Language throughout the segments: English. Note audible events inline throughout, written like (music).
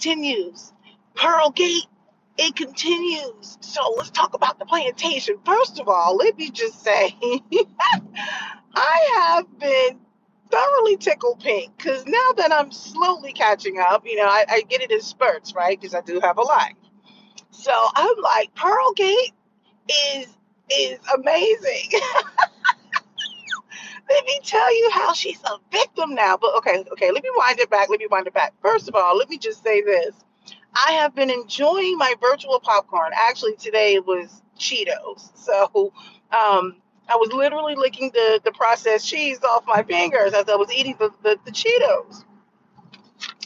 continues. Pearl Gate, it continues. So let's talk about the plantation. First of all, let me just say, (laughs) I have been thoroughly tickled pink because now that I'm slowly catching up, you know, I, I get it in spurts, right? Because I do have a life. So I'm like, Pearl Gate is is amazing. (laughs) let me tell you how she's a victim now. But okay, okay, let me wind it back. Let me wind it back. First of all, let me just say this. I have been enjoying my virtual popcorn. Actually, today was Cheetos. (laughs) So um, I was literally licking the, the processed cheese off my fingers as I was eating the, the, the Cheetos.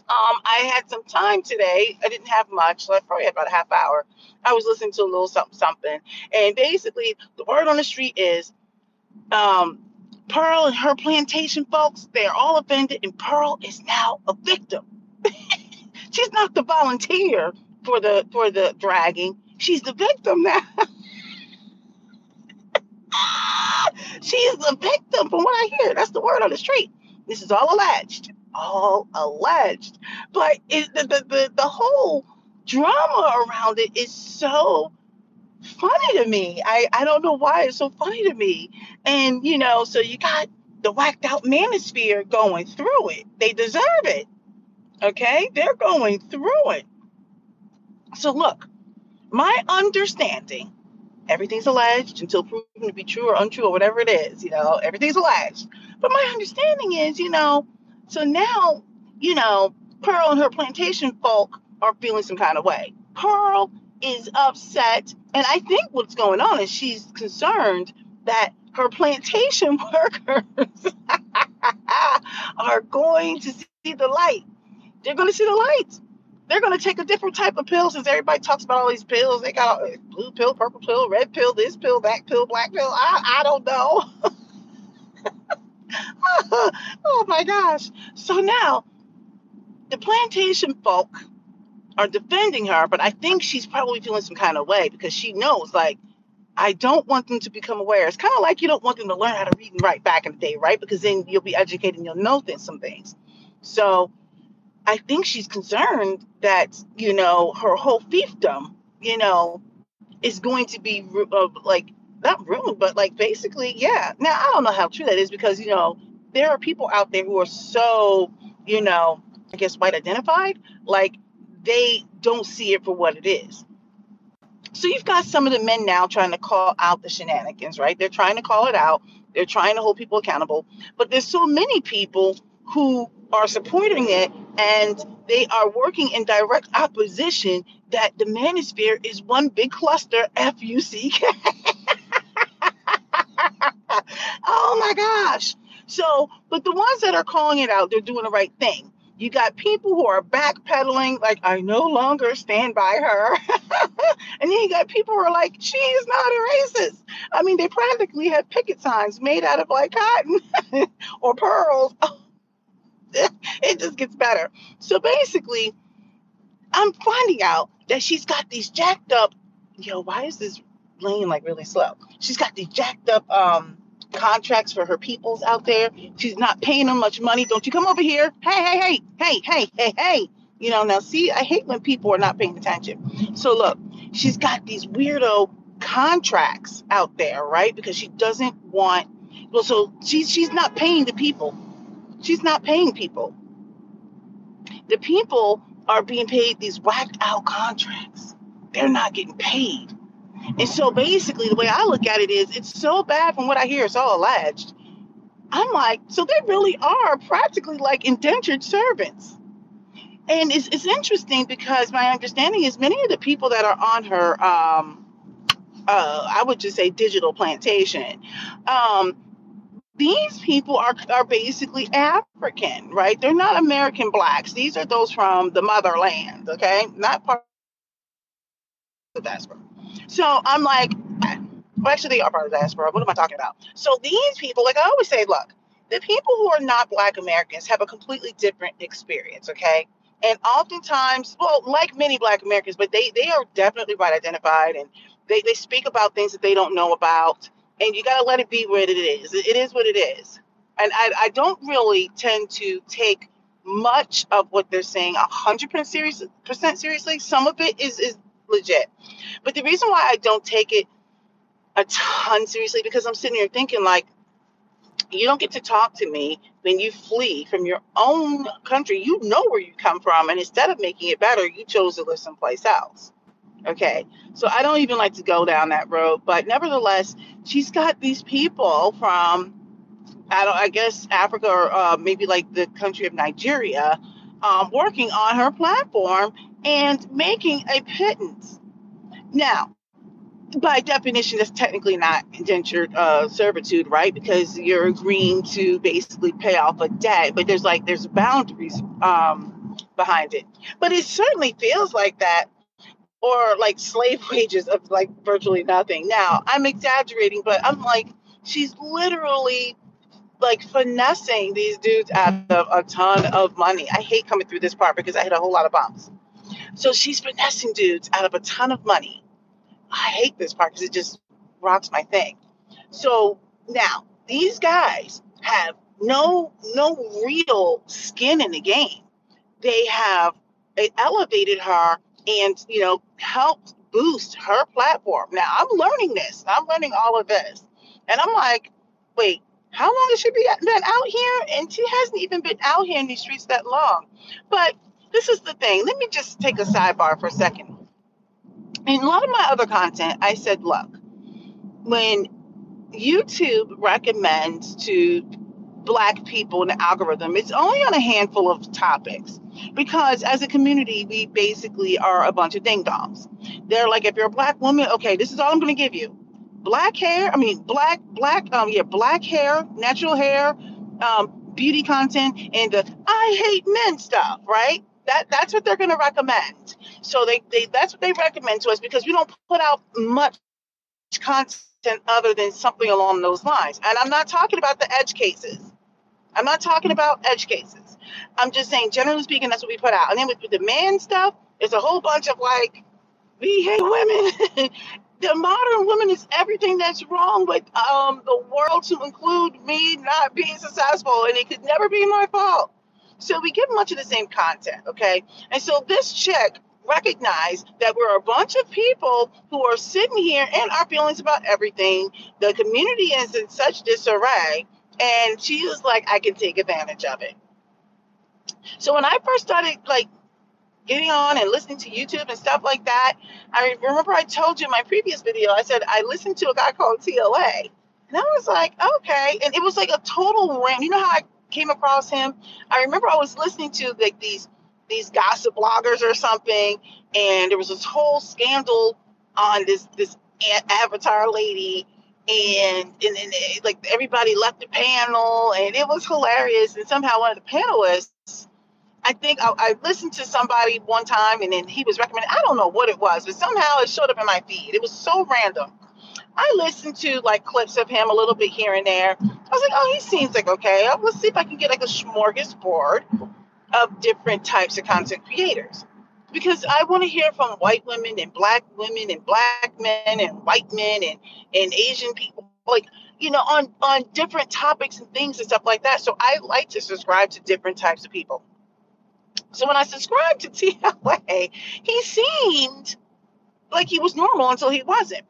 Um, I had some time today. I didn't have much, so I probably had about a half hour. I was listening to a little something, something. And basically, the word on the street is um, Pearl and her plantation folks, they're all offended, and Pearl is now a victim. (laughs) She's not the volunteer for the for the dragging. She's the victim now. (laughs) She's the victim from what I hear. That's the word on the street. This is all alleged. All alleged. But it, the, the, the, the whole drama around it is so funny to me. I, I don't know why it's so funny to me. And, you know, so you got the whacked out manosphere going through it. They deserve it. Okay? They're going through it. So, look, my understanding everything's alleged until proven to be true or untrue or whatever it is, you know, everything's alleged. But my understanding is, you know, so now, you know, Pearl and her plantation folk are feeling some kind of way. Pearl is upset, and I think what's going on is she's concerned that her plantation (laughs) workers (laughs) are going to see the light. They're going to see the light they're going to take a different type of pill since everybody talks about all these pills. They got blue pill, purple pill, red pill, this pill, that pill, black pill. I, I don't know. (laughs) oh my gosh. So now the plantation folk are defending her, but I think she's probably feeling some kind of way because she knows, like, I don't want them to become aware. It's kind of like you don't want them to learn how to read and write back in the day, right? Because then you'll be educated and you'll know some things. So I think she's concerned that, you know, her whole fiefdom, you know, is going to be uh, like, not ruined, but like basically, yeah. Now, I don't know how true that is because, you know, there are people out there who are so, you know, I guess white identified, like they don't see it for what it is. So you've got some of the men now trying to call out the shenanigans, right? They're trying to call it out. They're trying to hold people accountable. But there's so many people who are supporting it and they are working in direct opposition that the manosphere is one big cluster F U C K. (laughs) oh my gosh. So, but the ones that are calling it out, they're doing the right thing. You got people who are backpedaling, like, I no longer stand by her. (laughs) and then you got people who are like, she is not a racist. I mean, they practically have picket signs made out of like cotton (laughs) or pearls. (laughs) it just gets better. So basically, I'm finding out that she's got these jacked up. Yo, why is this lane like really slow? She's got these jacked up um contracts for her peoples out there. She's not paying them much money. Don't you come over here? Hey, hey, hey, hey, hey, hey, hey. You know, now see, I hate when people are not paying attention. So look, she's got these weirdo contracts out there, right? Because she doesn't want well, so she's she's not paying the people. She's not paying people. The people are being paid these whacked out contracts. They're not getting paid. And so basically, the way I look at it is it's so bad from what I hear, it's all alleged. I'm like, so they really are practically like indentured servants. And it's, it's interesting because my understanding is many of the people that are on her, um, uh, I would just say digital plantation, um, these people are are basically African, right? They're not American blacks. These are those from the motherland, okay? Not part of the diaspora. So I'm like, well, actually, they are part of the diaspora. What am I talking about? So these people, like I always say, look, the people who are not Black Americans have a completely different experience, okay? And oftentimes, well, like many Black Americans, but they they are definitely white identified, and they they speak about things that they don't know about and you got to let it be what it is. It is what it is. And I, I don't really tend to take much of what they're saying 100% serious, percent seriously. Some of it is, is legit. But the reason why I don't take it a ton seriously because I'm sitting here thinking like you don't get to talk to me when you flee from your own country. You know where you come from, and instead of making it better, you chose to live someplace else. Okay, so I don't even like to go down that road, but nevertheless, she's got these people from I don't, I guess Africa or uh, maybe like the country of Nigeria, um, working on her platform and making a pittance. Now, by definition, that's technically not indentured uh, servitude, right? Because you're agreeing to basically pay off a debt, but there's like there's boundaries um, behind it. But it certainly feels like that, or like slave (laughs) wages of like virtually nothing. Now I'm exaggerating, but I'm like she's literally like finessing these dudes out of a ton of money. I hate coming through this part because I hit a whole lot of bumps. So she's finessing dudes out of a ton of money I hate this part because it just rocks my thing. So now these guys have no no real skin in the game. They have elevated her and you know helped boost her platform. Now I'm learning this. I'm learning all of this, and I'm like, wait, how long has she been out here? And she hasn't even been out here in these streets that long. But this is the thing. Let me just take a sidebar for a second in a lot of my other content, I said, look, when YouTube recommends to black people in the algorithm, it's only on a handful of topics because as a community, we basically are a bunch of ding dongs. They're like, if you're a black woman, okay, this is all I'm going to give you. Black hair, I mean, black, black, um, yeah, black hair, natural hair, um, beauty content, and the I hate men stuff, right? That that's what they're going to recommend. So they, they that's what they recommend to us because we don't put out much content other than something along those lines. And I'm not talking about the edge cases. I'm not talking about edge cases. I'm just saying, generally speaking, that's what we put out. And then with, with the man stuff, there's a whole bunch of like, we hate women. (laughs) the modern woman is everything that's wrong with um, the world, to include me not being successful, and it could never be my fault. So we get much of the same content, okay? And so this chick recognized that we're a bunch of people who are sitting here and our feelings about everything. The community is in such disarray. And she was like, I can take advantage of it. So when I first started like getting on and listening to YouTube and stuff like that, I remember I told you in my previous video, I said I listened to a guy called TLA. And I was like, okay. And it was like a total rant. You know how I came across him. I remember I was listening to like these these gossip bloggers or something, and there was this whole scandal on this this avatar lady, and and, and eh, like everybody left the panel, and it was hilarious. And somehow one of the panelists, I think I, I listened to somebody one time, and then he was recommending. I don't know what it was, but somehow it showed up in my feed. It was so random. I listened to like clips of him a little bit here and there. I was like, oh, he seems like okay. Uh, Let's see if I can get like a smorgasbord of different types of content creators. Because I want to hear from white women and black women and black men and white men and, and Asian people, like, you know, on, on different topics and things and stuff like that. So I like to subscribe to different types of people. So when I subscribed to TLA, he seemed like he was normal until he wasn't.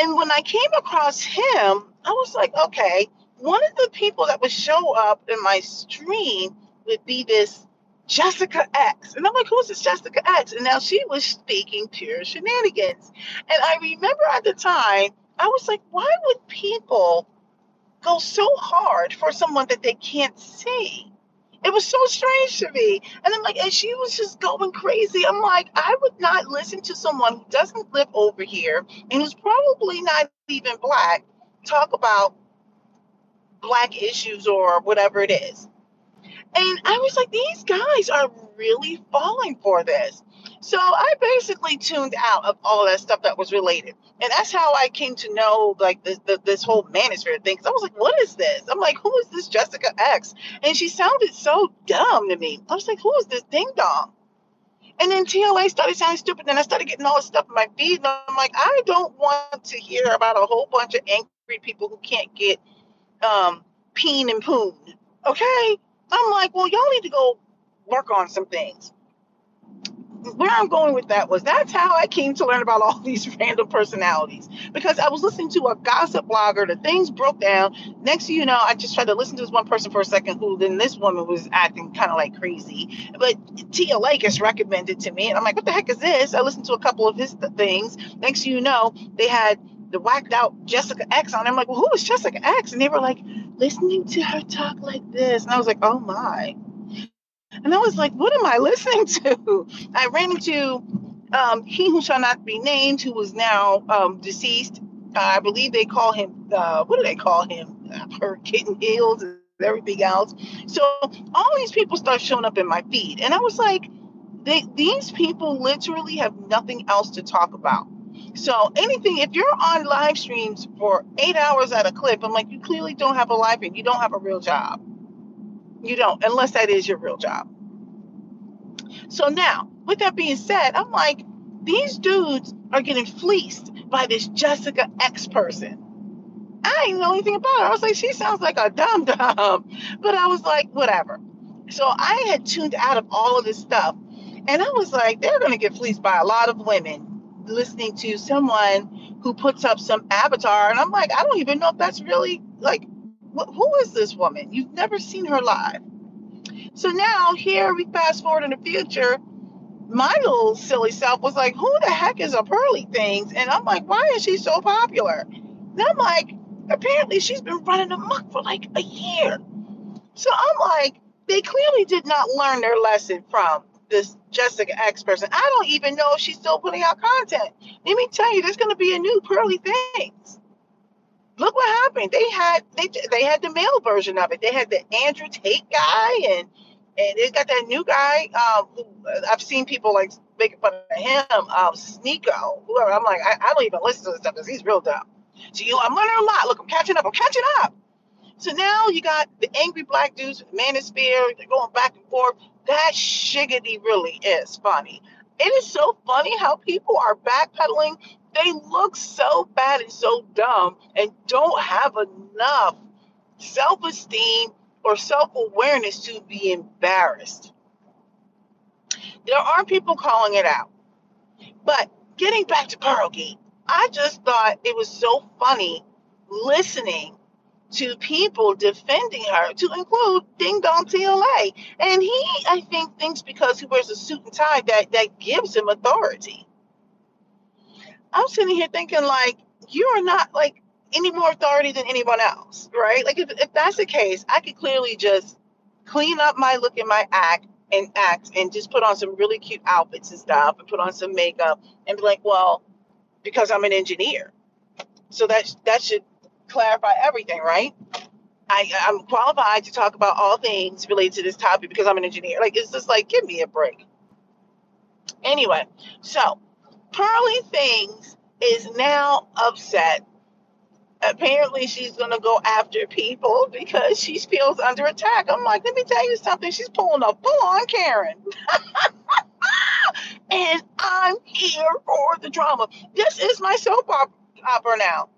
And when I came across him, I was like, okay, one of the people that would show up in my stream would be this Jessica X. And I'm like, who's this Jessica X? And now she was speaking pure shenanigans. And I remember at the time, I was like, why would people go so hard for someone that they can't see? It was so strange to me. And I'm like, and she was just going crazy. I'm like, I would not listen to someone who doesn't live over here and who's probably not even black talk about black issues or whatever it is. And I was like, these guys are really falling for this. So I basically tuned out of all that stuff that was related. And that's how I came to know like the, the, this whole manosphere thing. Because I was like, what is this? I'm like, who is this Jessica X? And she sounded so dumb to me. I was like, who is this ding dong? And then TLA started sounding stupid. Then I started getting all this stuff in my feed. And I'm like, I don't want to hear about a whole bunch of angry people who can't get um, peen and poon. Okay? I'm like, well, y'all need to go work on some things where I'm going with that was that's how I came to learn about all (laughs) these random personalities because I was listening to a gossip blogger. The things broke down. Next you know, I just tried to listen to this one person for a second who then this woman was acting kind of like crazy. But Tia Lakis recommended to me, and I'm like, what the heck is this? I listened to a couple of his th- things. Next you know, they had the whacked out Jessica X on. I'm like, well, who is Jessica X? And they were like, listening to her talk like this. And I was like, oh my. And I was like, what am I listening (laughs) to? I ran into um, He Who Shall Not Be Named, who was now um, deceased. Uh, I believe they call him, uh, what do they call him? (laughs) Her kitten heels and everything else. So all these people start showing up in my feed. And I was like, they, these people literally have nothing else to talk about. So anything, if you're on live streams for eight hours at a clip, I'm like, you clearly don't have a life and you don't have a real job. You don't, unless that is your real job. So now, with that being said, I'm like, these dudes are getting fleeced by this Jessica X person. I didn't know anything about her. I was like, she sounds like a dumb dumb. (laughs) But I was like, whatever. So I had tuned out of all of this stuff. And I was like, they're going to get fleeced by a lot of women listening to someone who puts up some avatar. And I'm like, I don't even know if that's really like who is this woman? You've never seen her live. So now here we fast forward in the future. My little silly self was like, who the heck is a pearly things? And I'm like, why is she so popular? And I'm like, apparently she's been running amok for like a year. So I'm like, they clearly did not learn their lesson from this Jessica X person. I don't even know if she's still putting out content. Let me tell you, there's going to be a new Pearly Things look what happened. They had they they had the male version of it. They had the Andrew Tate guy, and and they got that new guy. Um, who, I've seen people like making fun of him, um, Sneako. Whoever. I'm like, I, I don't even listen to this stuff because he's real dumb. So you, I'm learning a lot. Look, I'm catching up. I'm catching up. So now you got the angry black dudes, Manosphere, they're going back and forth. That shiggity really is funny. It is so funny how people are backpedaling they look so bad and so dumb and don't have enough self esteem or self awareness to be embarrassed. There are people calling it out. But getting back to Pearlgate, I just thought it was so funny listening to people defending her, to include Ding Dong TLA. And he, I think, thinks because he wears a suit and tie that that gives him authority. I'm sitting here thinking like you are not like any more authority than anyone else, right? Like if, if that's the case, I could clearly just clean up my look and my act and act and just put on some really cute outfits and stuff and put on some makeup and be like, well, because I'm an engineer. So that that should clarify everything, right? I, I'm qualified to talk about all things related to this topic because I'm an engineer. Like it's just like give me a break. Anyway, so Pearly Things is now upset. Apparently, she's going to go after people because she feels under attack. I'm like, let me tell you something. She's pulling a full on Karen. (laughs) and I'm here for the drama. This is my soap opera now.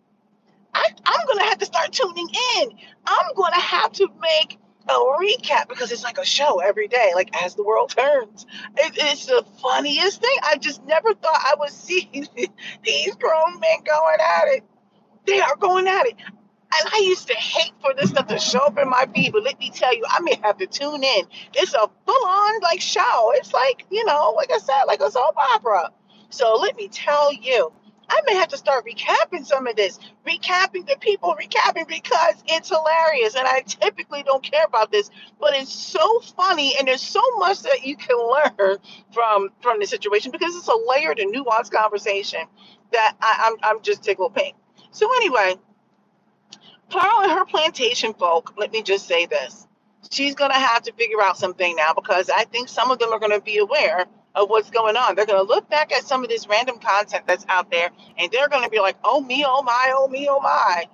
I, I'm going to have to start tuning in. I'm going to have to make a recap because it's like a show every day, like as the world (laughs) turns. It, it's the funniest thing. I just never thought I would see (laughs) these grown men going at it. They are going at it. And I used to hate for this stuff to show up in my feed, but let me tell you, I may have to tune in. It's a full on like show. It's like, you know, like I said, like a soap opera. So let me tell you, I may have to start recapping some of this, recapping the people, recapping because it's hilarious. And I typically don't care about this, but it's so funny, and there's so much that you can (laughs) learn from from the situation because it's a layered and nuanced conversation that I, I'm I'm just tickled pink. So anyway, Pearl and her plantation folk. Let me just say this: she's gonna have to figure out something now because I think some of them are gonna be aware of what's going on. They're going to look back at some of this random content that's out there and they're going to be like, oh me, oh my, oh me, oh my.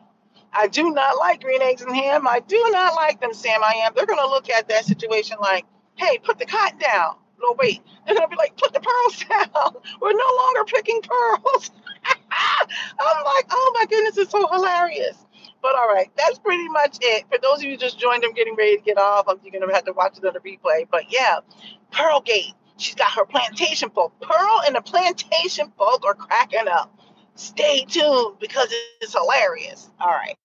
I do not like green eggs and ham. I do not like them, Sam. I am. They're going to look at that situation like, hey, put the cotton down. No, wait. They're going to be like, put the pearls (laughs) down. We're no longer picking pearls. (laughs) I'm like, oh my goodness, it's so hilarious. But all right, that's pretty much it. For those of you just joined, I'm getting ready to get off. You're gonna have to watch another replay. But yeah, Pearlgate. She's got her plantation folk. Pearl and the plantation folk are cracking up. Stay tuned because it's hilarious. All right.